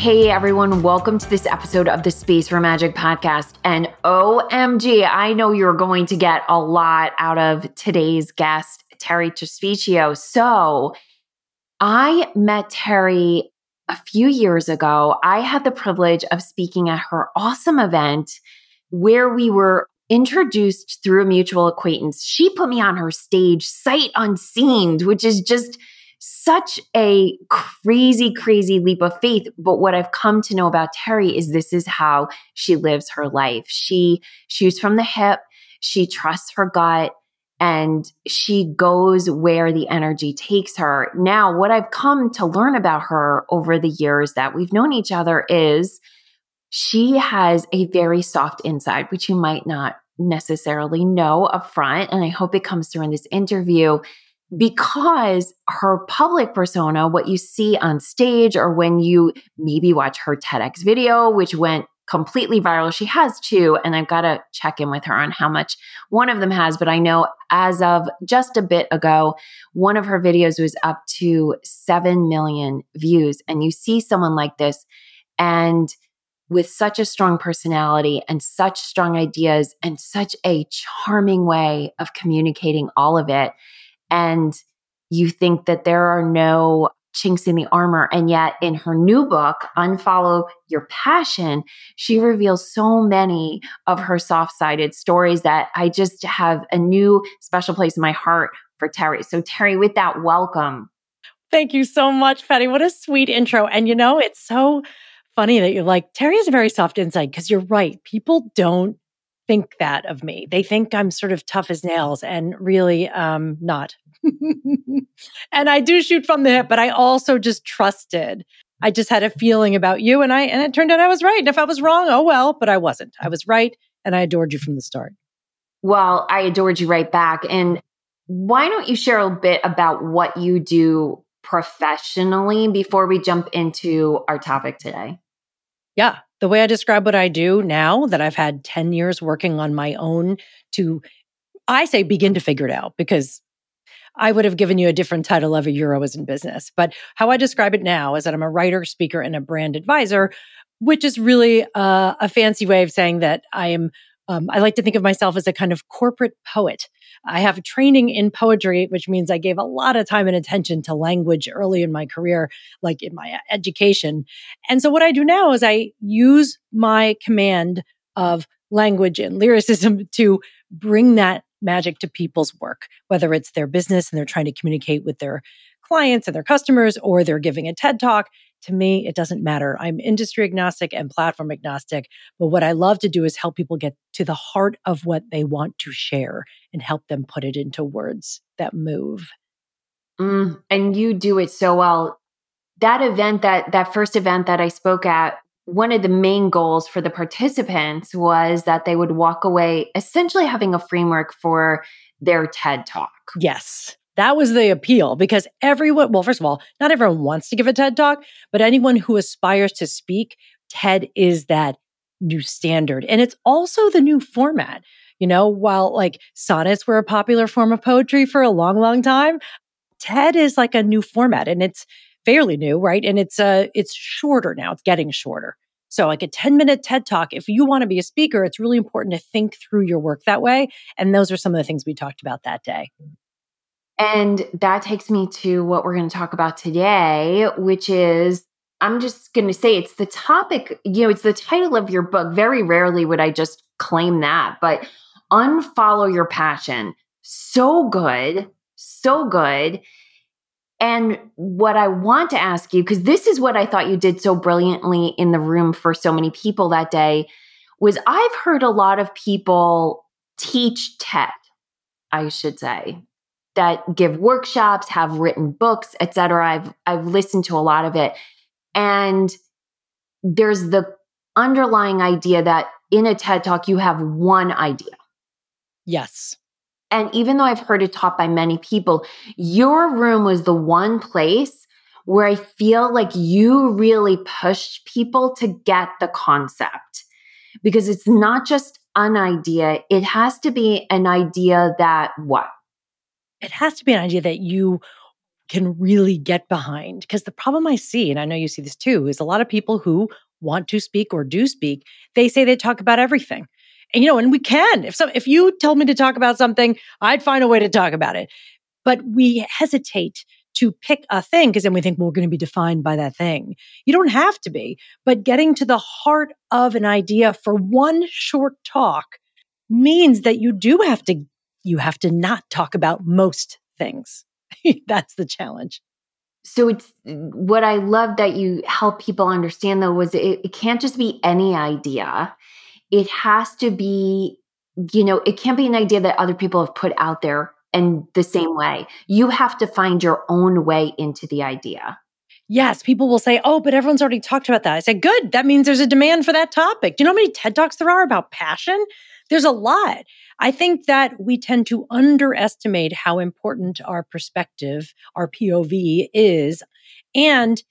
Hey everyone, welcome to this episode of the Space for Magic podcast. And OMG, I know you're going to get a lot out of today's guest, Terri Trespicio. So I met Terri a few years ago. I had the privilege of speaking at her awesome event where we were introduced through a mutual acquaintance. She put me on her stage sight unseen, which is just such a crazy, crazy leap of faith. But what I've come to know about Terri is this is how she lives her life. She shoots from the hip, she trusts her gut, and she goes where the energy takes her. Now, what I've come to learn about her over the years that we've known each other is she has a very soft inside, which you might not necessarily know up front. And I hope it comes through in this interview because her public persona, what you see on stage, or when you maybe watch her TEDx video, which went completely viral, she has two, and I've got to check in with her on how much one of them has. But I know as of just a bit ago, one of her videos was up to 7 million views. And you see someone like this, and with such a strong personality and such strong ideas and such a charming way of communicating all of it and you think that there are no chinks in the armor. And yet, in her new book, Unfollow Your Passion, she reveals so many of her soft sided stories that I just have a new special place in my heart for Terri. So, Terri, with that, welcome. Thank you so much, Patty. What a sweet intro. And you know, it's so funny that you're like, Terri is a very soft inside because you're right. People don't think that of me. They think I'm sort of tough as nails and really um not. and I do shoot from the hip, but I also just trusted. I just had a feeling about you and I and it turned out I was right. And if I was wrong, oh well, but I wasn't. I was right and I adored you from the start. Well, I adored you right back. And why don't you share a bit about what you do professionally before we jump into our topic today? Yeah the way I describe what I do now that I've had 10 years working on my own to, I say, begin to figure it out because I would have given you a different title of a Euro I was in business. But how I describe it now is that I'm a writer, speaker, and a brand advisor, which is really uh, a fancy way of saying that I am um, I like to think of myself as a kind of corporate poet. I have training in poetry, which means I gave a lot of time and attention to language early in my career, like in my education. And so what I do now is I use my command of language and lyricism to bring that magic to people's work, whether it's their business and they're trying to communicate with their clients and their customers, or they're giving a TED talk to me, it doesn't matter. I'm industry agnostic and platform agnostic. But what I love to do is help people get to the heart of what they want to share and help them put it into words that move. Mm, and you do it so well. That event, that that first event that I spoke at, one of the main goals for the participants was that they would walk away essentially having a framework for their TED talk. Yes. That was the appeal because everyone, well, first of all, not everyone wants to give a TED talk, but anyone who aspires to speak, TED is that new standard. And it's also the new format. You know, while like sonnets were a popular form of poetry for a long, long time, TED is like a new format and it's fairly new, right? And it's uh it's shorter now. It's getting shorter. So like a 10 minute TED talk, if you want to be a speaker, it's really important to think through your work that way. And those are some of the things we talked about that day. And that takes me to what we're going to talk about today, which is I'm just going to say it's the topic, you know, it's the title of your book. Very rarely would I just claim that, but unfollow your passion. So good, so good. And what I want to ask you, because this is what I thought you did so brilliantly in the room for so many people that day, was I've heard a lot of people teach TED, I should say, that give workshops, have written books, etc. I've I've listened to a lot of it. And there's the underlying idea that in a TED Talk you have one idea. Yes. And even though I've heard it taught by many people, your room was the one place where I feel like you really pushed people to get the concept because it's not just an idea, it has to be an idea that what? It has to be an idea that you can really get behind. Because the problem I see, and I know you see this too, is a lot of people who want to speak or do speak, they say they talk about everything. And you know, and we can. If so if you told me to talk about something, I'd find a way to talk about it. But we hesitate to pick a thing because then we think well, we're going to be defined by that thing. You don't have to be, but getting to the heart of an idea for one short talk means that you do have to you have to not talk about most things. That's the challenge. So it's what I love that you help people understand though was it, it can't just be any idea. It has to be, you know, it can't be an idea that other people have put out there in the same way. You have to find your own way into the idea. Yes, people will say, oh, but everyone's already talked about that. I say, good. That means there's a demand for that topic. Do you know how many TED Talks there are about passion? There's a lot. I think that we tend to underestimate how important our perspective, our POV is, and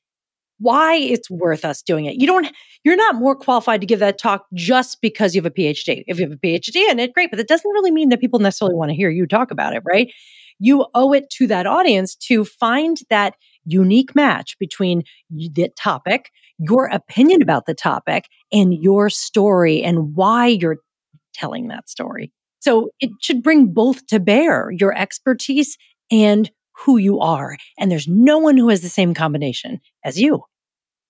why it's worth us doing it. You don't, you're not more qualified to give that talk just because you have a PhD. If you have a PhD in it, great, but that doesn't really mean that people necessarily want to hear you talk about it, right? You owe it to that audience to find that unique match between the topic, your opinion about the topic, and your story and why you're telling that story. So it should bring both to bear your expertise and who you are. And there's no one who has the same combination as you.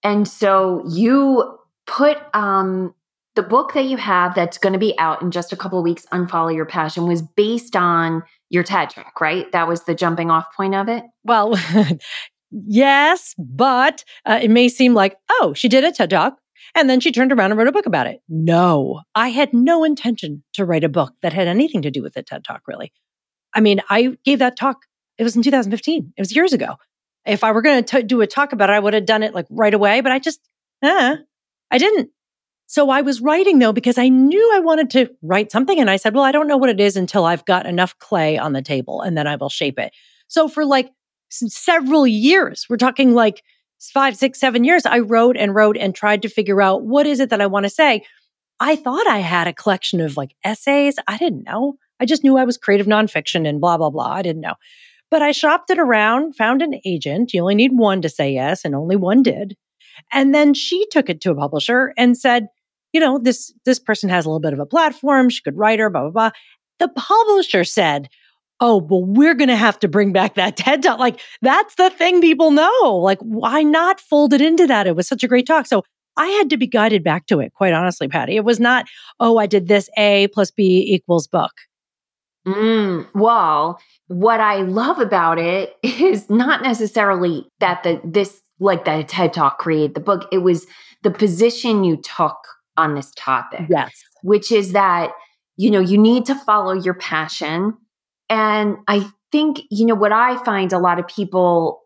And so you put um, the book that you have that's going to be out in just a couple of weeks, Unfollow Your Passion, was based on your TED Talk, right? That was the jumping off point of it? Well, yes, but uh, it may seem like, oh, she did a TED Talk. And then she turned around and wrote a book about it. No, I had no intention to write a book that had anything to do with the TED Talk, really. I mean, I gave that talk, it was in 2015, it was years ago. If I were going to do a talk about it, I would have done it like right away, but I just, eh, I didn't. So I was writing though, because I knew I wanted to write something. And I said, well, I don't know what it is until I've got enough clay on the table and then I will shape it. So for like several years, we're talking like five, six, seven years, I wrote and wrote and tried to figure out what is it that I want to say. I thought I had a collection of like essays. I didn't know. I just knew I was creative nonfiction and blah, blah, blah. I didn't know. But I shopped it around, found an agent. You only need one to say yes, and only one did. And then she took it to a publisher and said, you know, this this person has a little bit of a platform. She could write her, blah, blah, blah. The publisher said, oh, well, we're going to have to bring back that TED talk. Like, that's the thing people know. Like, why not fold it into that? It was such a great talk. So I had to be guided back to it, quite honestly, Patty. It was not, oh, I did this A plus B equals book. Mm, well, what I love about it is not necessarily that the this like that TED Talk created the book. It was the position you took on this topic. Yes. Which is that, you know, you need to follow your passion and I think, you know, what I find a lot of people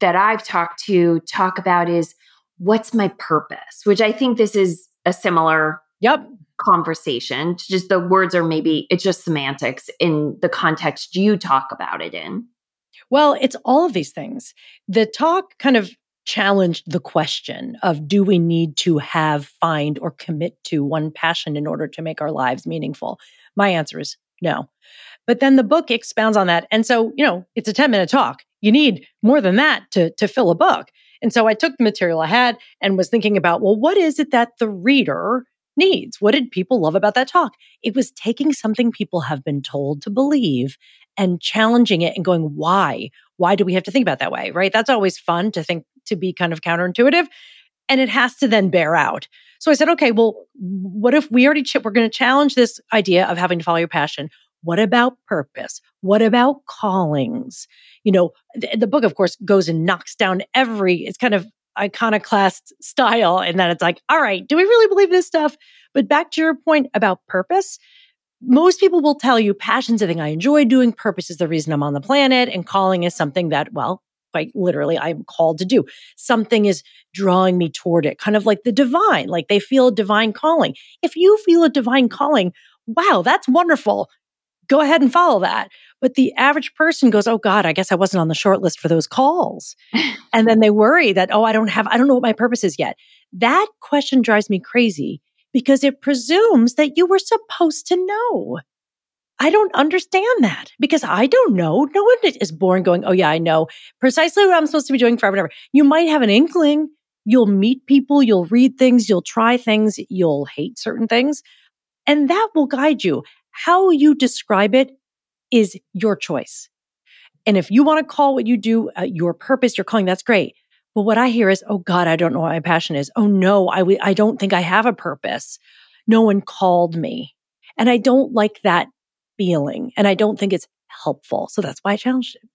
that I've talked to talk about is what's my purpose, which I think this is a similar yep. Conversation. Just the words are maybe it's just semantics in the context you talk about it in. Well, it's all of these things. The talk kind of challenged the question of do we need to have, find, or commit to one passion in order to make our lives meaningful? My answer is no. But then the book expounds on that. And so, you know, it's a 10 minute talk. You need more than that to, to fill a book. And so I took the material I had and was thinking about, well, what is it that the reader needs? What did people love about that talk? It was taking something people have been told to believe and challenging it and going, why? Why do we have to think about that way? Right? That's always fun to think to be kind of counterintuitive. And it has to then bear out. So I said, okay, well, what if we already, ch- we're going to challenge this idea of having to follow your passion. What about purpose? What about callings? You know, the, the book, of course, goes and knocks down every, it's kind of iconoclast style and that it's like, all right, do we really believe this stuff? But back to your point about purpose, most people will tell you passion's the thing I enjoy doing, purpose is the reason I'm on the planet, and calling is something that, well, quite literally, I'm called to do. Something is drawing me toward it, kind of like the divine, like they feel a divine calling. If you feel a divine calling, wow, that's wonderful. Go ahead and follow that. But the average person goes, Oh God, I guess I wasn't on the short list for those calls. and then they worry that, Oh, I don't have, I don't know what my purpose is yet. That question drives me crazy because it presumes that you were supposed to know. I don't understand that because I don't know. No one is born going, Oh, yeah, I know precisely what I'm supposed to be doing forever and ever. You might have an inkling. You'll meet people, you'll read things, you'll try things, you'll hate certain things, and that will guide you. How you describe it is your choice. And if you want to call what you do uh, your purpose, your calling, that's great. But what I hear is, oh God, I don't know what my passion is. Oh no, I w- I don't think I have a purpose. No one called me. And I don't like that feeling. And I don't think it's helpful. So that's why I challenged it.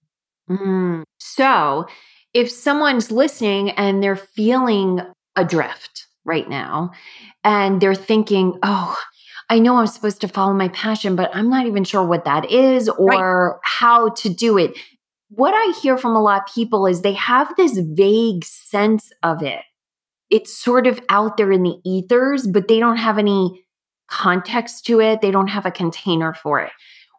Mm. So if someone's listening and they're feeling adrift right now and they're thinking, oh, I know I'm supposed to follow my passion, but I'm not even sure what that is or right. how to do it what I hear from a lot of people is they have this vague sense of it. It's sort of out there in the ethers, but they don't have any context to it. They don't have a container for it.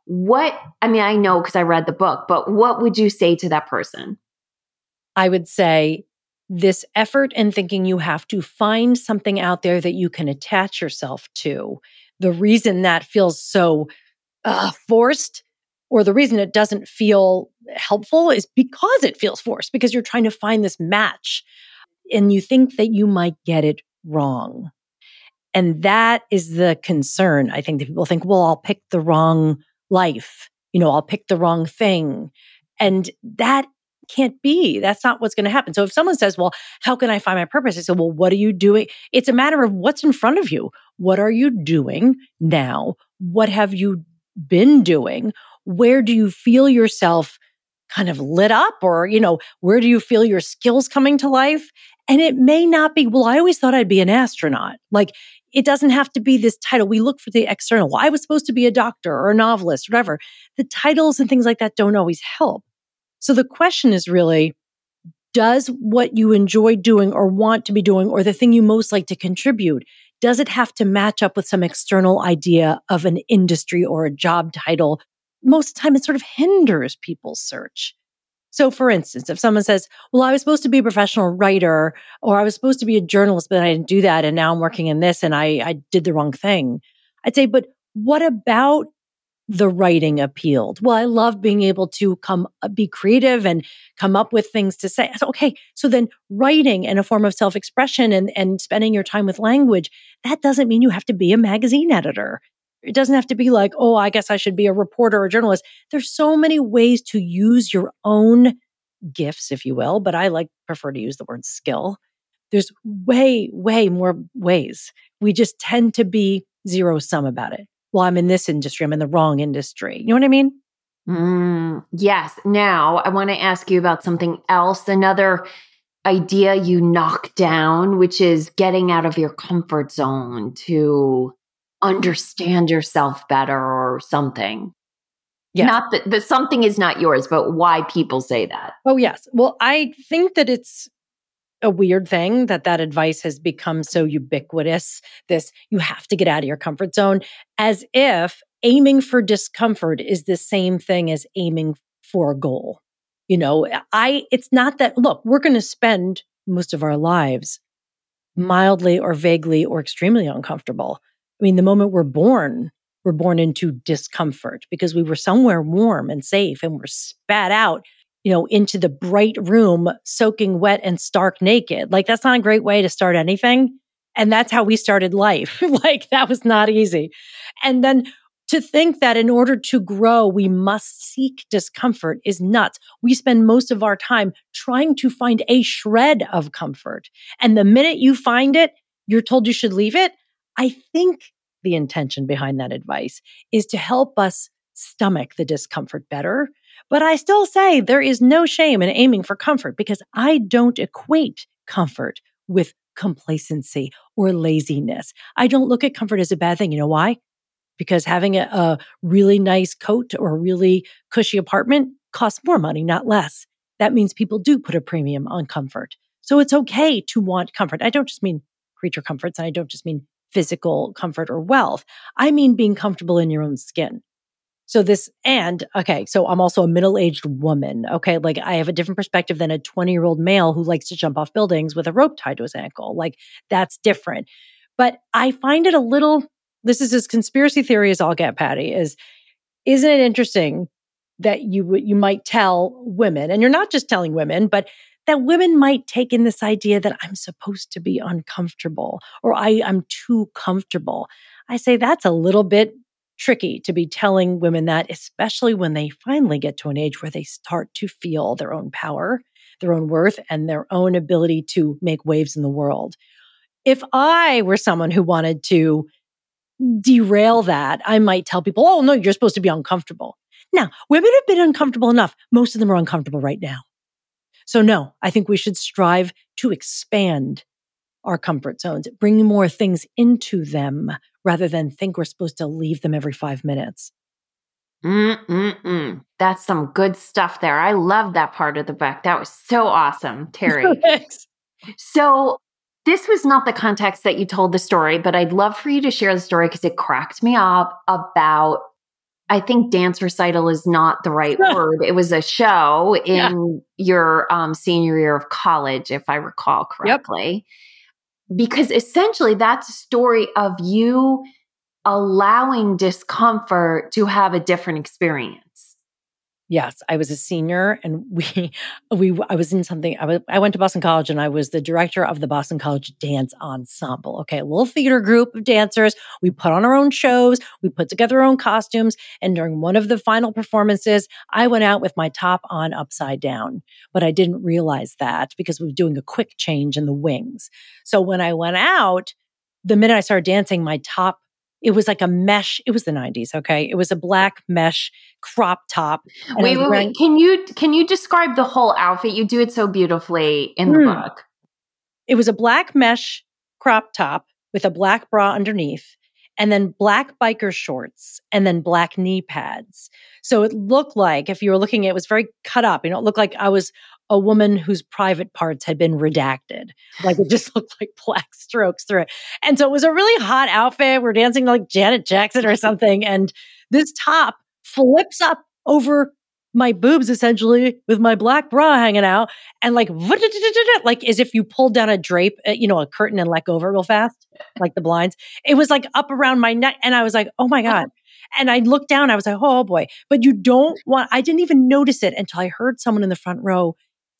What, I mean, I know because I read the book, but what would you say to that person? I would say this effort and thinking you have to find something out there that you can attach yourself to. The reason that feels so uh, forced or the reason it doesn't feel helpful is because it feels forced, because you're trying to find this match and you think that you might get it wrong. And that is the concern. I think that people think, well, I'll pick the wrong life. You know, I'll pick the wrong thing. And that can't be. That's not what's going to happen. So if someone says, well, how can I find my purpose? I said, well, what are you doing? It's a matter of what's in front of you. What are you doing now? What have you been doing? where do you feel yourself kind of lit up or, you know, where do you feel your skills coming to life? And it may not be, well, I always thought I'd be an astronaut. Like it doesn't have to be this title. We look for the external. Well, I was supposed to be a doctor or a novelist, whatever. The titles and things like that don't always help. So the question is really, does what you enjoy doing or want to be doing or the thing you most like to contribute, does it have to match up with some external idea of an industry or a job title most of the time it sort of hinders people's search. So, for instance, if someone says, Well, I was supposed to be a professional writer, or I was supposed to be a journalist, but I didn't do that. And now I'm working in this and I, I did the wrong thing. I'd say, But what about the writing appealed? Well, I love being able to come uh, be creative and come up with things to say. Okay. So then writing and a form of self expression and, and spending your time with language, that doesn't mean you have to be a magazine editor. It doesn't have to be like, oh, I guess I should be a reporter or journalist. There's so many ways to use your own gifts, if you will, but I like prefer to use the word skill. There's way, way more ways. We just tend to be zero sum about it. Well, I'm in this industry, I'm in the wrong industry. You know what I mean? Mm, yes. Now, I want to ask you about something else. Another idea you knock down, which is getting out of your comfort zone to understand yourself better or something. Yes. Not that the something is not yours, but why people say that. Oh, yes. Well, I think that it's a weird thing that that advice has become so ubiquitous. This, you have to get out of your comfort zone, as if aiming for discomfort is the same thing as aiming for a goal. You know, I, it's not that, look, we're going to spend most of our lives mildly or vaguely or extremely uncomfortable. I mean, the moment we're born, we're born into discomfort because we were somewhere warm and safe and we're spat out, you know, into the bright room, soaking wet and stark naked. Like, that's not a great way to start anything. And that's how we started life. like, that was not easy. And then to think that in order to grow, we must seek discomfort is nuts. We spend most of our time trying to find a shred of comfort. And the minute you find it, you're told you should leave it. I think the intention behind that advice is to help us stomach the discomfort better. But I still say there is no shame in aiming for comfort because I don't equate comfort with complacency or laziness. I don't look at comfort as a bad thing. You know why? because having a, a really nice coat or a really cushy apartment costs more money, not less. That means people do put a premium on comfort. So it's okay to want comfort. I don't just mean creature comforts, and I don't just mean physical comfort or wealth. I mean being comfortable in your own skin. So this, and okay, so I'm also a middle aged woman. Okay. Like I have a different perspective than a 20 year old male who likes to jump off buildings with a rope tied to his ankle. Like that's different. But I find it a little, this is as conspiracy theory as I'll get, Patty, is, isn't it interesting that you you might tell women, and you're not just telling women, but that women might take in this idea that I'm supposed to be uncomfortable or I, I'm too comfortable. I say that's a little bit tricky to be telling women that, especially when they finally get to an age where they start to feel their own power, their own worth, and their own ability to make waves in the world. If I were someone who wanted to derail that, I might tell people, oh, no, you're supposed to be uncomfortable. Now, women have been uncomfortable enough. Most of them are uncomfortable right now. So, no, I think we should strive to expand our comfort zones, bring more things into them rather than think we're supposed to leave them every five minutes. Mm-mm-mm. That's some good stuff there. I love that part of the book. That was so awesome, Terri. so, this was not the context that you told the story, but I'd love for you to share the story because it cracked me up about I think dance recital is not the right word. It was a show in yeah. your um, senior year of college, if I recall correctly. Yep. Because essentially, that's a story of you allowing discomfort to have a different experience. Yes, I was a senior and we we I was in something I was I went to Boston College and I was the director of the Boston College Dance Ensemble. Okay, a little theater group of dancers. We put on our own shows, we put together our own costumes, and during one of the final performances, I went out with my top on upside down. But I didn't realize that because we were doing a quick change in the wings. So when I went out, the minute I started dancing, my top it was like a mesh. It was the 90s, okay? It was a black mesh crop top. Wait, wait, wait. Can you can you describe the whole outfit? You do it so beautifully in the mm. book. It was a black mesh crop top with a black bra underneath and then black biker shorts and then black knee pads. So it looked like if you were looking at it, it was very cut up. You know, it looked like I was a woman whose private parts had been redacted. Like it just looked like black strokes through it. And so it was a really hot outfit. We're dancing like Janet Jackson or something. And this top flips up over my boobs essentially with my black bra hanging out and like like as if you pulled down a drape uh, you know a curtain and let go of it real fast like the blinds it was like up around my neck and i was like oh my god and i looked down i was like oh boy but you don't want i didn't even notice it until i heard someone in the front row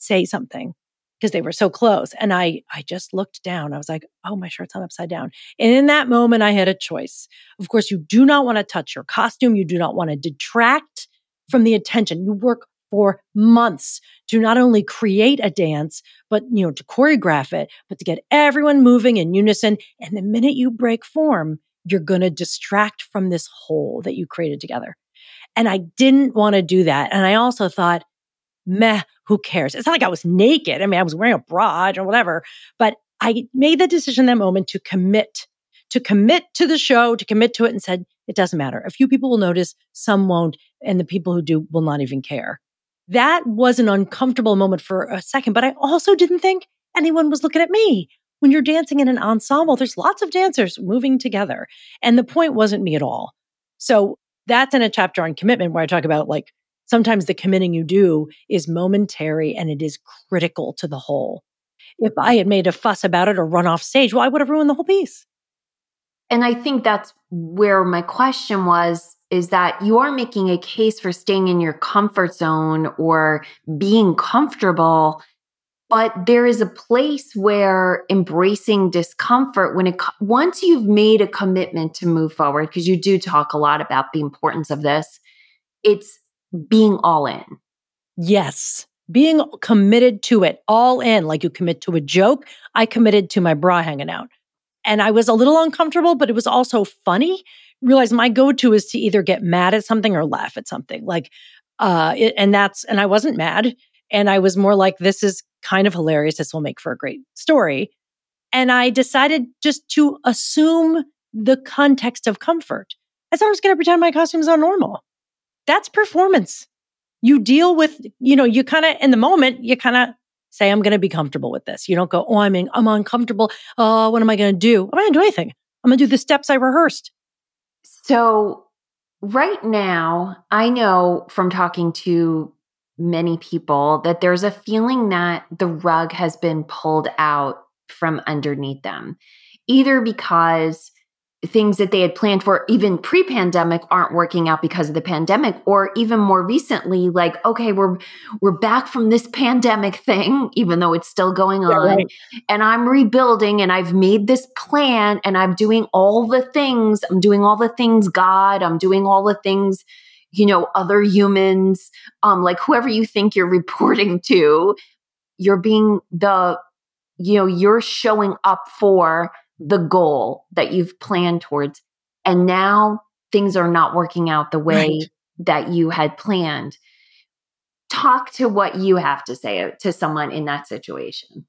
say something because they were so close. And I, I just looked down. I was like, oh, my shirt's on upside down. And in that moment, I had a choice. Of course, you do not want to touch your costume. You do not want to detract from the attention. You work for months to not only create a dance, but, you know, to choreograph it, but to get everyone moving in unison. And the minute you break form, you're going to distract from this whole that you created together. And I didn't want to do that. And I also thought, meh, who cares? It's not like I was naked. I mean, I was wearing a bra or whatever, but I made the decision that moment to commit, to commit to the show, to commit to it and said, it doesn't matter. A few people will notice, some won't, and the people who do will not even care. That was an uncomfortable moment for a second, but I also didn't think anyone was looking at me. When you're dancing in an ensemble, there's lots of dancers moving together. And the point wasn't me at all. So that's in a chapter on commitment where I talk about like sometimes the committing you do is momentary and it is critical to the whole. If I had made a fuss about it or run off stage, well, I would have ruined the whole piece. And I think that's where my question was is that you are making a case for staying in your comfort zone or being comfortable but there is a place where embracing discomfort when it once you've made a commitment to move forward because you do talk a lot about the importance of this it's being all in. Yes. Being committed to it, all in, like you commit to a joke. I committed to my bra hanging out. And I was a little uncomfortable, but it was also funny. Realize my go to is to either get mad at something or laugh at something. Like, uh, it, and that's, and I wasn't mad. And I was more like, this is kind of hilarious. This will make for a great story. And I decided just to assume the context of comfort. I said, I'm just going to pretend my costumes are normal. That's performance. You deal with, you know, you kind of, in the moment, you kind of say, I'm going to be comfortable with this. You don't go, oh, I'm, in, I'm uncomfortable. Oh, what am I going to do? I'm going to do anything. I'm going to do the steps I rehearsed. So, right now, I know from talking to many people that there's a feeling that the rug has been pulled out from underneath them, either because things that they had planned for even pre-pandemic aren't working out because of the pandemic or even more recently like okay we're we're back from this pandemic thing even though it's still going on yeah, right. and I'm rebuilding and I've made this plan and I'm doing all the things I'm doing all the things God I'm doing all the things you know other humans um like whoever you think you're reporting to you're being the you know you're showing up for the goal that you've planned towards. And now things are not working out the way right. that you had planned. Talk to what you have to say to someone in that situation.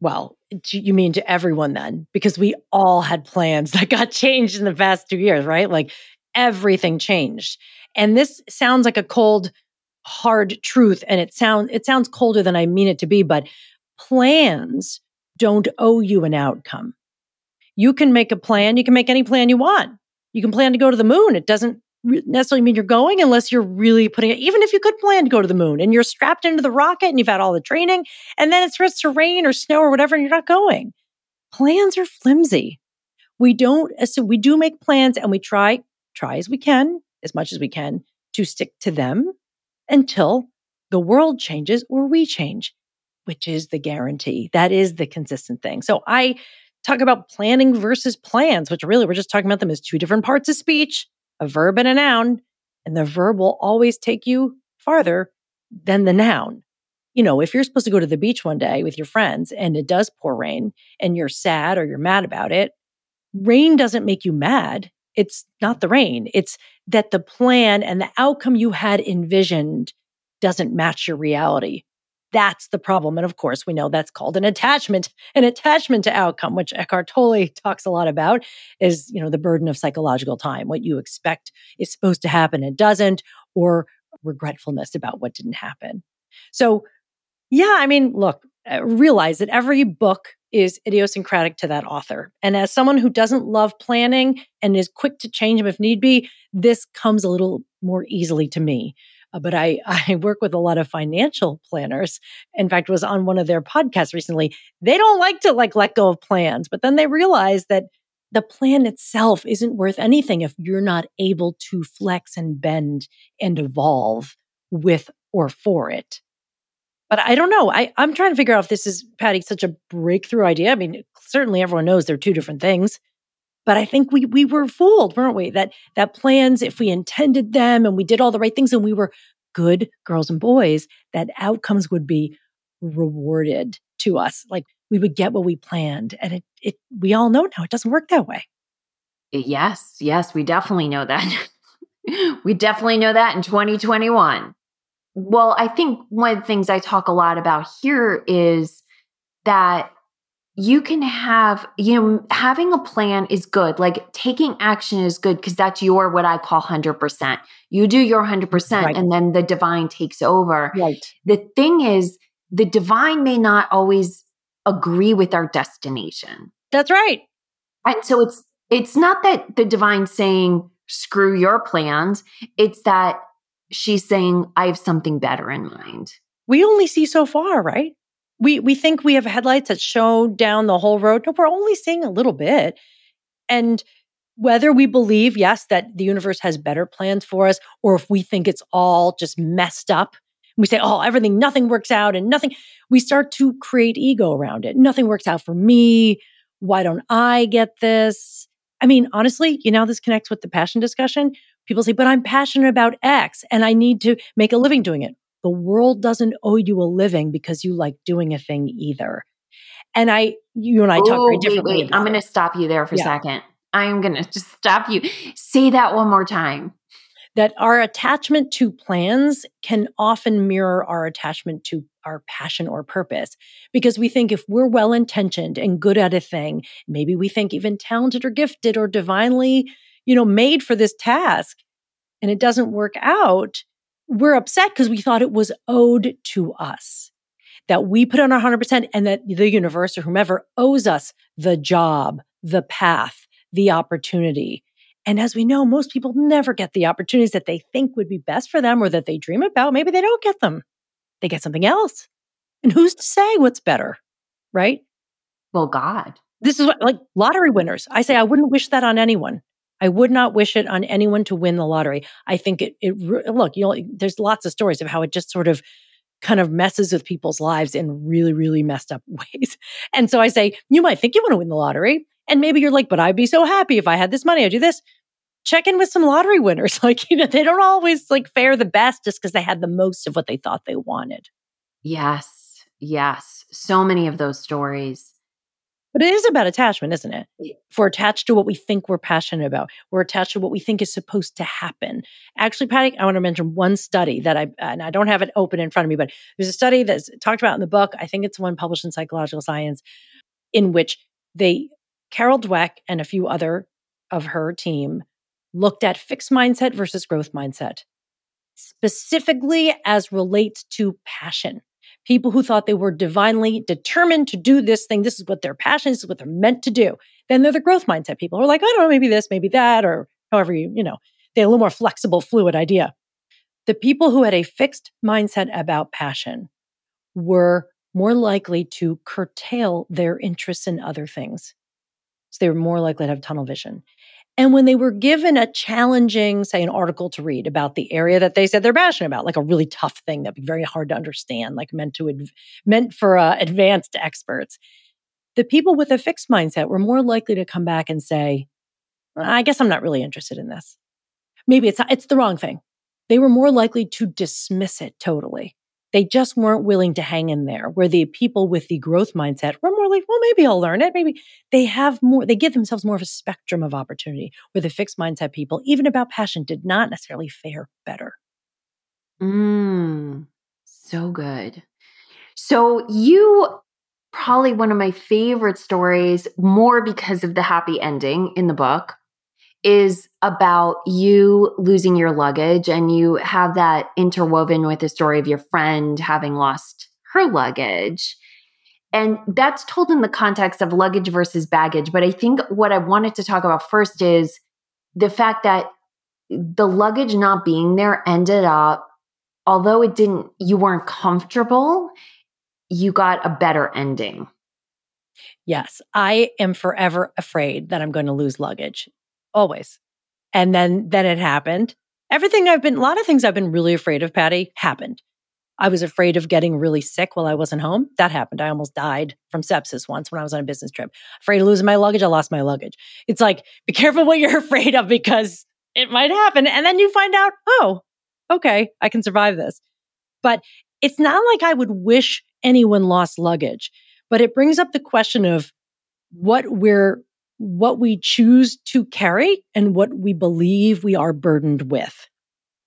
Well, you mean to everyone then? Because we all had plans that got changed in the past two years, right? Like everything changed. And this sounds like a cold, hard truth. And it sounds it sounds colder than I mean it to be, but plans don't owe you an outcome. You can make a plan. You can make any plan you want. You can plan to go to the moon. It doesn't necessarily mean you're going unless you're really putting it, even if you could plan to go to the moon and you're strapped into the rocket and you've had all the training and then it starts to rain or snow or whatever and you're not going. Plans are flimsy. We don't, uh, so we do make plans and we try, try as we can, as much as we can to stick to them until the world changes or we change, which is the guarantee. That is the consistent thing. So I, talk about planning versus plans, which really we're just talking about them as two different parts of speech, a verb and a noun. And the verb will always take you farther than the noun. You know, if you're supposed to go to the beach one day with your friends and it does pour rain and you're sad or you're mad about it, rain doesn't make you mad. It's not the rain. It's that the plan and the outcome you had envisioned doesn't match your reality. That's the problem. And of course, we know that's called an attachment, an attachment to outcome, which Eckhart Tolle talks a lot about is, you know, the burden of psychological time. What you expect is supposed to happen and doesn't, or regretfulness about what didn't happen. So, yeah, I mean, look, uh, realize that every book is idiosyncratic to that author. And as someone who doesn't love planning and is quick to change them if need be, this comes a little more easily to me. Uh, but I, I work with a lot of financial planners. In fact, was on one of their podcasts recently. They don't like to like let go of plans, but then they realize that the plan itself isn't worth anything if you're not able to flex and bend and evolve with or for it. But I don't know. I, I'm trying to figure out if this is, Patty, such a breakthrough idea. I mean, certainly everyone knows they're two different things. But I think we we were fooled, weren't we? That that plans, if we intended them and we did all the right things and we were good girls and boys, that outcomes would be rewarded to us. Like we would get what we planned. And it it we all know now it doesn't work that way. Yes, yes, we definitely know that. we definitely know that in 2021. Well, I think one of the things I talk a lot about here is that you can have, you know, having a plan is good. Like taking action is good because that's your what I call 100%. You do your 100% right. and then the divine takes over. Right. The thing is, the divine may not always agree with our destination. That's right. And so it's it's not that the divine saying screw your plans, it's that she's saying I have something better in mind. We only see so far, right? We we think we have headlights that show down the whole road. No, we're only seeing a little bit. And whether we believe, yes, that the universe has better plans for us, or if we think it's all just messed up, we say, oh, everything, nothing works out and nothing, we start to create ego around it. Nothing works out for me. Why don't I get this? I mean, honestly, you know, this connects with the passion discussion. People say, but I'm passionate about X and I need to make a living doing it the world doesn't owe you a living because you like doing a thing either. And I, you and I talk very oh, differently. Wait, wait. I'm going to stop you there for yeah. a second. I'm going to just stop you. Say that one more time. That our attachment to plans can often mirror our attachment to our passion or purpose. Because we think if we're well intentioned and good at a thing, maybe we think even talented or gifted or divinely you know, made for this task and it doesn't work out, we're upset because we thought it was owed to us that we put on our 100% and that the universe or whomever owes us the job, the path, the opportunity. And as we know, most people never get the opportunities that they think would be best for them or that they dream about. Maybe they don't get them. They get something else. And who's to say what's better? Right? Well, God. This is what, like lottery winners. I say I wouldn't wish that on anyone. I would not wish it on anyone to win the lottery. I think it, it look, you know, there's lots of stories of how it just sort of kind of messes with people's lives in really, really messed up ways. And so I say, you might think you want to win the lottery. And maybe you're like, but I'd be so happy if I had this money. I do this. Check in with some lottery winners. Like, you know, they don't always like fare the best just because they had the most of what they thought they wanted. Yes. Yes. So many of those stories. But it is about attachment, isn't it? If we're attached to what we think we're passionate about, we're attached to what we think is supposed to happen. Actually, Patty, I want to mention one study that I, and I don't have it open in front of me, but there's a study that's talked about in the book. I think it's one published in Psychological Science, in which they, Carol Dweck and a few other of her team looked at fixed mindset versus growth mindset, specifically as relates to passion people who thought they were divinely determined to do this thing. This is what their passion is, this is what they're meant to do. Then they're the growth mindset people who are like, I don't know, maybe this, maybe that, or however you, you know, they a little more flexible, fluid idea. The people who had a fixed mindset about passion were more likely to curtail their interests in other things. So they were more likely to have tunnel vision. And when they were given a challenging, say, an article to read about the area that they said they're passionate about, like a really tough thing that'd be very hard to understand, like meant to meant for uh, advanced experts, the people with a fixed mindset were more likely to come back and say, "I guess I'm not really interested in this. Maybe it's it's the wrong thing." They were more likely to dismiss it totally. They just weren't willing to hang in there. Where the people with the growth mindset were more like, well, maybe I'll learn it. Maybe they have more, they give themselves more of a spectrum of opportunity. Where the fixed mindset people, even about passion, did not necessarily fare better. Mm, so good. So you probably one of my favorite stories, more because of the happy ending in the book, is about you losing your luggage and you have that interwoven with the story of your friend having lost her luggage. And that's told in the context of luggage versus baggage. But I think what I wanted to talk about first is the fact that the luggage not being there ended up, although it didn't, you weren't comfortable, you got a better ending. Yes, I am forever afraid that I'm going to lose luggage always. And then, then it happened. Everything I've been, a lot of things I've been really afraid of, Patty, happened. I was afraid of getting really sick while I wasn't home. That happened. I almost died from sepsis once when I was on a business trip. Afraid of losing my luggage. I lost my luggage. It's like, be careful what you're afraid of because it might happen. And then you find out, oh, okay, I can survive this. But it's not like I would wish anyone lost luggage, but it brings up the question of what we're what we choose to carry and what we believe we are burdened with.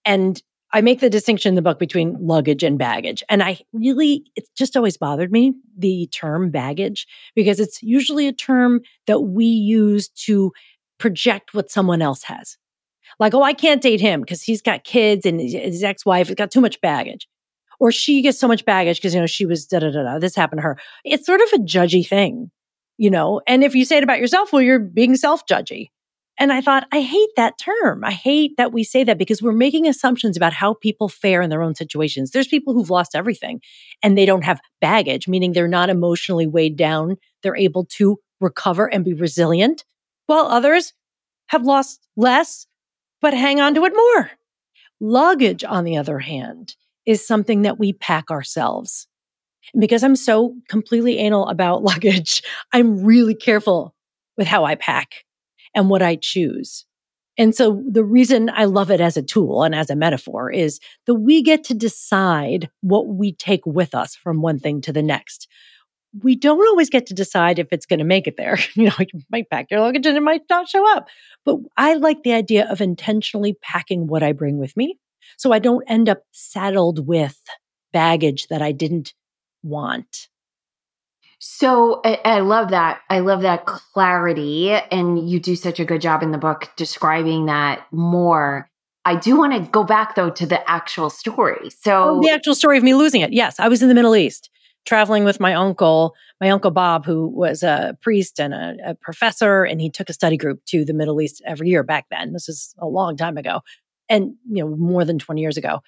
And I make the distinction in the book between luggage and baggage. And I really, it's just always bothered me, the term baggage, because it's usually a term that we use to project what someone else has. Like, oh, I can't date him because he's got kids and his ex wife has got too much baggage. Or she gets so much baggage because, you know, she was da da da da. This happened to her. It's sort of a judgy thing you know, and if you say it about yourself, well, you're being self judgy. And I thought, I hate that term. I hate that we say that because we're making assumptions about how people fare in their own situations. There's people who've lost everything and they don't have baggage, meaning they're not emotionally weighed down. They're able to recover and be resilient, while others have lost less, but hang on to it more. Luggage, on the other hand, is something that we pack ourselves because I'm so completely anal about luggage, I'm really careful with how I pack and what I choose. And so the reason I love it as a tool and as a metaphor is that we get to decide what we take with us from one thing to the next. We don't always get to decide if it's going to make it there. You know, you might pack your luggage and it might not show up. But I like the idea of intentionally packing what I bring with me so I don't end up saddled with baggage that I didn't want. So I, I, love that. I love that clarity. And you do such a good job in the book describing that more. I do want to go back though to the actual story. So oh, the actual story of me losing it. Yes, I was in the Middle East traveling with my uncle, my uncle Bob, who was a priest and a, a professor, and he took a study group to the Middle East every year back then. This is a long time ago, and you know more than twenty years ago.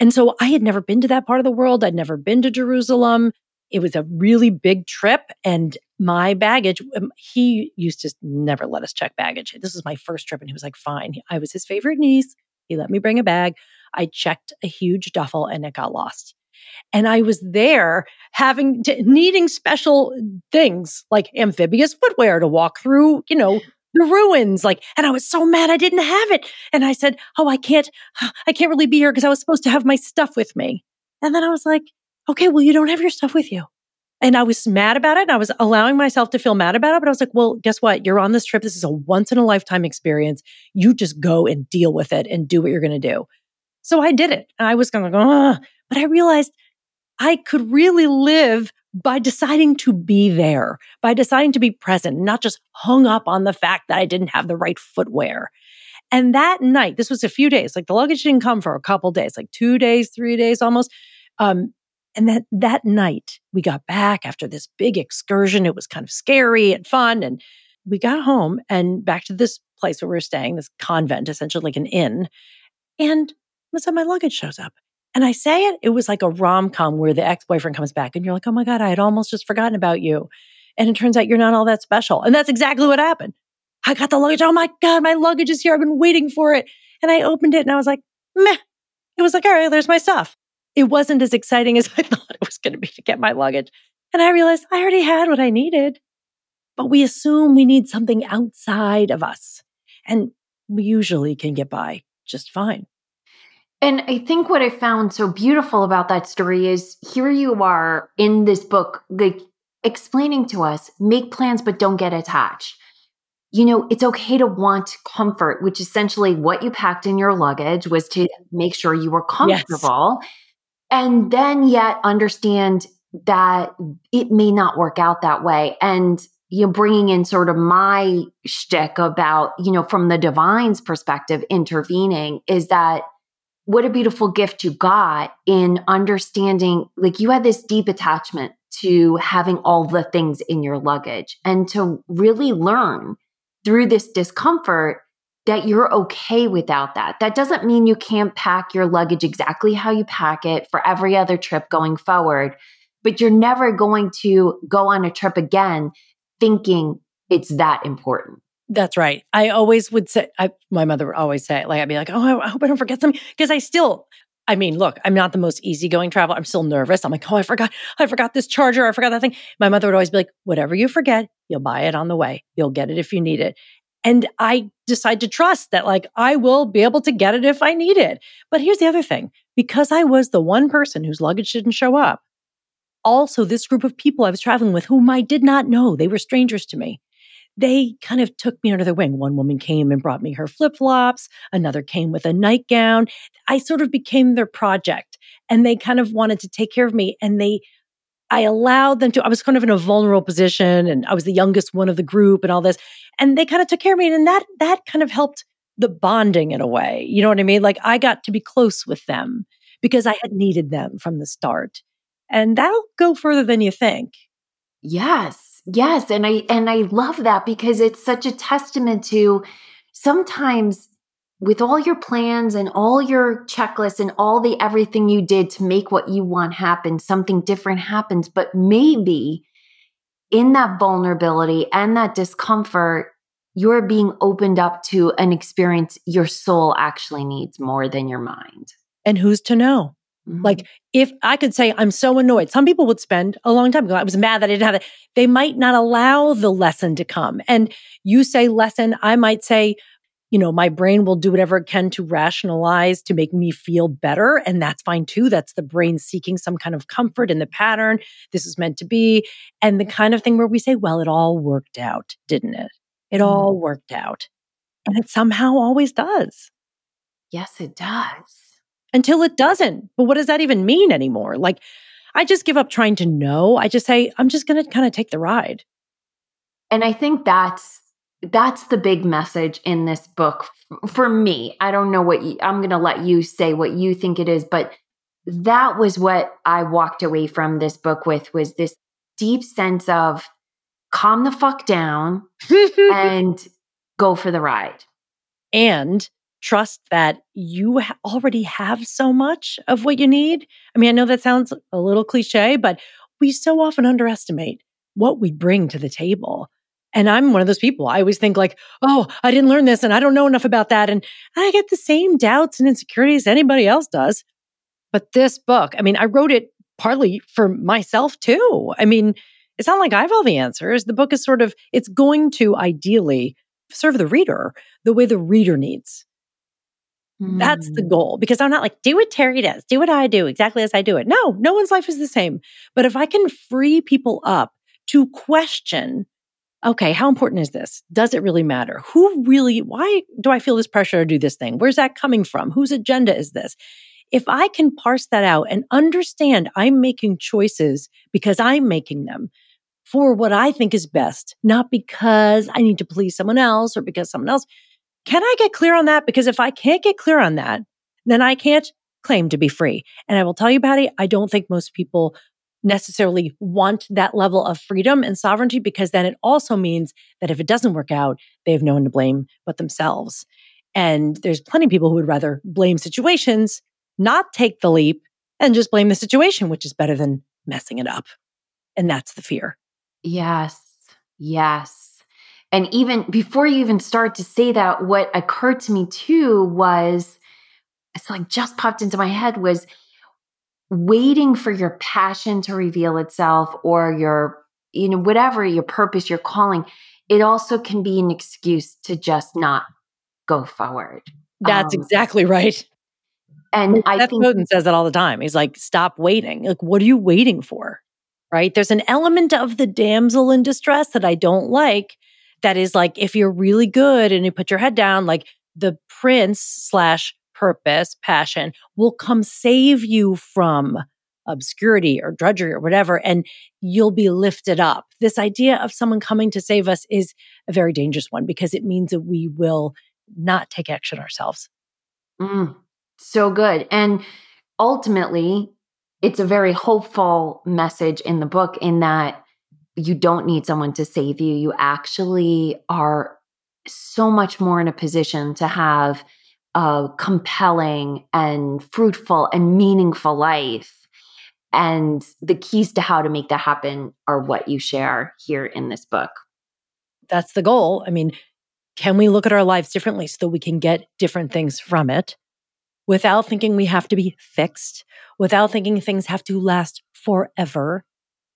And so I had never been to that part of the world. I'd never been to Jerusalem. It was a really big trip. And my baggage, um, he used to never let us check baggage. This was my first trip, and he was like, fine. I was his favorite niece. He let me bring a bag. I checked a huge duffel and it got lost. And I was there having to, needing special things like amphibious footwear to walk through, you know, the ruins. Like, and I was so mad I didn't have it. And I said, Oh, I can't, I can't really be here because I was supposed to have my stuff with me. And then I was like, Okay, well, you don't have your stuff with you. And I was mad about it. And I was allowing myself to feel mad about it. But I was like, well, guess what? You're on this trip. This is a once in a lifetime experience. You just go and deal with it and do what you're going to do. So I did it. I was going to go, but I realized I could really live by deciding to be there, by deciding to be present, not just hung up on the fact that I didn't have the right footwear. And that night, this was a few days, like the luggage didn't come for a couple days, like two days, three days almost. Um, and that that night we got back after this big excursion. It was kind of scary and fun. And we got home and back to this place where we were staying, this convent, essentially like an inn. And all my luggage shows up. And I say it, it was like a rom com where the ex boyfriend comes back and you're like, oh my God, I had almost just forgotten about you. And it turns out you're not all that special. And that's exactly what happened. I got the luggage. Oh my God, my luggage is here. I've been waiting for it. And I opened it and I was like, meh. It was like, all right, there's my stuff. It wasn't as exciting as I thought it was going to be to get my luggage. And I realized I already had what I needed. But we assume we need something outside of us. And we usually can get by just fine. And I think what I found so beautiful about that story is here you are in this book, like explaining to us make plans, but don't get attached. You know, it's okay to want comfort, which essentially what you packed in your luggage was to make sure you were comfortable. Yes. And then yet understand that it may not work out that way. And you know, bringing in sort of my shtick about, you know, from the divine's perspective, intervening is that what a beautiful gift you got in understanding like you had this deep attachment to having all the things in your luggage and to really learn through this discomfort that you're okay without that. That doesn't mean you can't pack your luggage exactly how you pack it for every other trip going forward, but you're never going to go on a trip again thinking it's that important. That's right. I always would say, I, my mother would always say, like, I'd be like, oh, I hope I don't forget something. Because I still, I mean, look, I'm not the most easygoing traveler. I'm still nervous. I'm like, oh, I forgot, I forgot this charger. I forgot that thing. My mother would always be like, whatever you forget, you'll buy it on the way. You'll get it if you need it. And I decide to trust that, like, I will be able to get it if I need it. But here's the other thing because I was the one person whose luggage didn't show up, also, this group of people I was traveling with whom I did not know, they were strangers to me they kind of took me under their wing. One woman came and brought me her flip flops. Another came with a nightgown. I sort of became their project and they kind of wanted to take care of me. And they, I allowed them to, I was kind of in a vulnerable position and I was the youngest one of the group and all this. And they kind of took care of me. And that, that kind of helped the bonding in a way. You know what I mean? Like I got to be close with them because I had needed them from the start. And that'll go further than you think. Yes. Yes, and I and I love that because it's such a testament to sometimes with all your plans and all your checklists and all the everything you did to make what you want happen, something different happens, but maybe in that vulnerability and that discomfort, you're being opened up to an experience your soul actually needs more than your mind. And who's to know? Mm-hmm. Like if I could say I'm so annoyed, some people would spend a long time. I was mad that I didn't have it. They might not allow the lesson to come. And you say lesson, I might say, you know, my brain will do whatever it can to rationalize to make me feel better. And that's fine too. That's the brain seeking some kind of comfort in the pattern. This is meant to be. And the kind of thing where we say, well, it all worked out, didn't it? It mm-hmm. all worked out. And it somehow always does. Yes, it does until it doesn't. But what does that even mean anymore? Like, I just give up trying to know. I just say, I'm just going to kind of take the ride. And I think that's that's the big message in this book for me. I don't know what you, I'm going to let you say what you think it is, but that was what I walked away from this book with was this deep sense of calm the fuck down and go for the ride. And trust that you already have so much of what you need. I mean, I know that sounds a little cliche, but we so often underestimate what we bring to the table. And I'm one of those people. I always think like, oh, I didn't learn this and I don't know enough about that. And I get the same doubts and insecurities anybody else does. But this book, I mean, I wrote it partly for myself too. I mean, it's not like I have all the answers. The book is sort of, it's going to ideally serve the reader the way the reader needs. Mm. That's the hmm. goal because I'm not like, do what Terri does, do what I do, exactly as I do it. No, no one's life is the same. But if I can free people up to question okay, how important is this? Does it really matter? Who really, why do I feel this pressure to do this thing? Where's that coming from? Whose agenda is this? If I can parse that out and understand I'm making choices because I'm making them for what I think is best, not because I need to please someone else or because someone else. Can I get clear on that? Because if I can't get clear on that, then I can't claim to be free. And I will tell you, Patty, I don't think most people necessarily want that level of freedom and sovereignty because then it also means that if it doesn't work out, they have no one to blame but themselves. And there's plenty of people who would rather blame situations, not take the leap, and just blame the situation, which is better than messing it up. And that's the fear. Yes. Yes. And even before you even start to say that, what occurred to me too was it's like just popped into my head was waiting for your passion to reveal itself or your, you know, whatever your purpose, your calling, it also can be an excuse to just not go forward. That's um, exactly right. And I Seth think Godin says that all the time. He's like, stop waiting. Like, what are you waiting for? Right. There's an element of the damsel in distress that I don't like. That is like, if you're really good and you put your head down, like the prince slash purpose, passion will come save you from obscurity or drudgery or whatever, and you'll be lifted up. This idea of someone coming to save us is a very dangerous one because it means that we will not take action ourselves. Mm, so good. And ultimately, it's a very hopeful message in the book in that you don't need someone to save you. You actually are so much more in a position to have a compelling and fruitful and meaningful life. And the keys to how to make that happen are what you share here in this book. That's the goal. I mean, can we look at our lives differently so that we can get different things from it without thinking we have to be fixed, without thinking things have to last forever,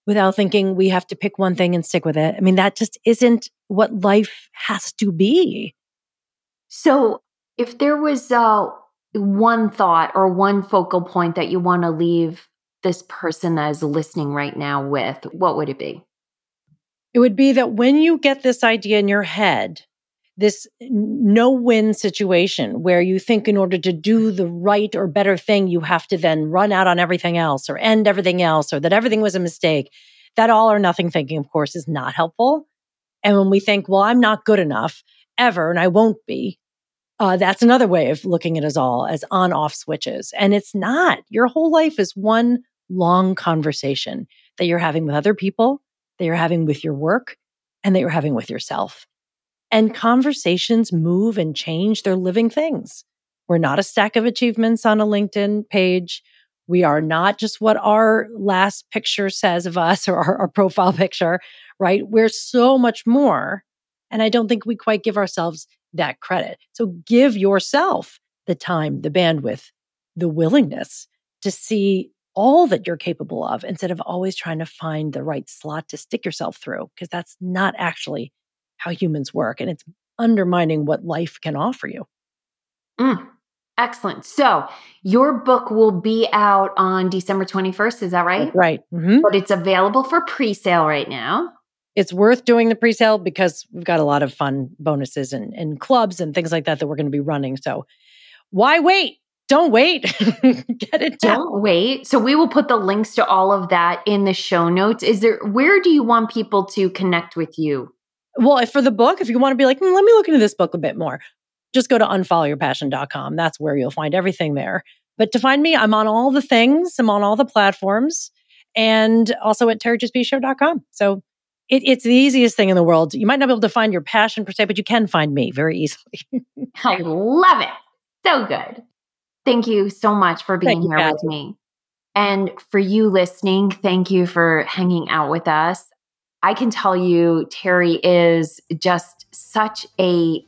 without thinking we have to pick one thing and stick with it? I mean, that just isn't what life has to be. So, if there was uh, one thought or one focal point that you want to leave this person that is listening right now with, what would it be? It would be that when you get this idea in your head, this no win situation where you think in order to do the right or better thing, you have to then run out on everything else or end everything else or that everything was a mistake. That all or nothing thinking, of course, is not helpful. And when we think, well, I'm not good enough ever and I won't be, uh, that's another way of looking at us all as on off switches. And it's not. Your whole life is one long conversation that you're having with other people, that you're having with your work, and that you're having with yourself. And conversations move and change. They're living things. We're not a stack of achievements on a LinkedIn page. We are not just what our last picture says of us or our, our profile picture, right? We're so much more. And I don't think we quite give ourselves that credit. So give yourself the time, the bandwidth, the willingness to see all that you're capable of instead of always trying to find the right slot to stick yourself through, because that's not actually how humans work. And it's undermining what life can offer you. Mm, excellent. So your book will be out on December 21st. Is that right? Right. Mm-hmm. But it's available for pre sale right now it's worth doing the pre-sale because we've got a lot of fun bonuses and, and clubs and things like that that we're going to be running. So why wait? don't wait. Get it done. Don't wait. So we will put the links to all of that in the show notes. Is there where do you want people to connect with you? Well, for the book, if you want to be like, mm, let me look into this book a bit more, just go to unfollowyourpassion.com. That's where you'll find everything there. But to find me, I'm on all the things, I'm on all the platforms, and also at territrespicio.com. So it, it's the easiest thing in the world. You might not be able to find your passion per se, but you can find me very easily. I love it. So good. Thank you so much for being thank here with me. And for you listening, thank you for hanging out with us. I can tell you, Terri is just such a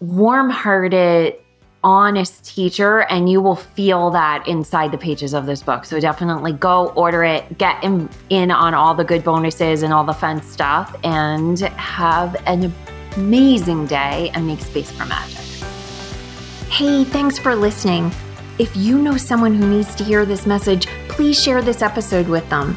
warm hearted, honest teacher, and you will feel that inside the pages of this book. So definitely go order it, get in, in on all the good bonuses and all the fun stuff, and have an amazing day and make space for magic. Hey, thanks for listening. If you know someone who needs to hear this message, please share this episode with them.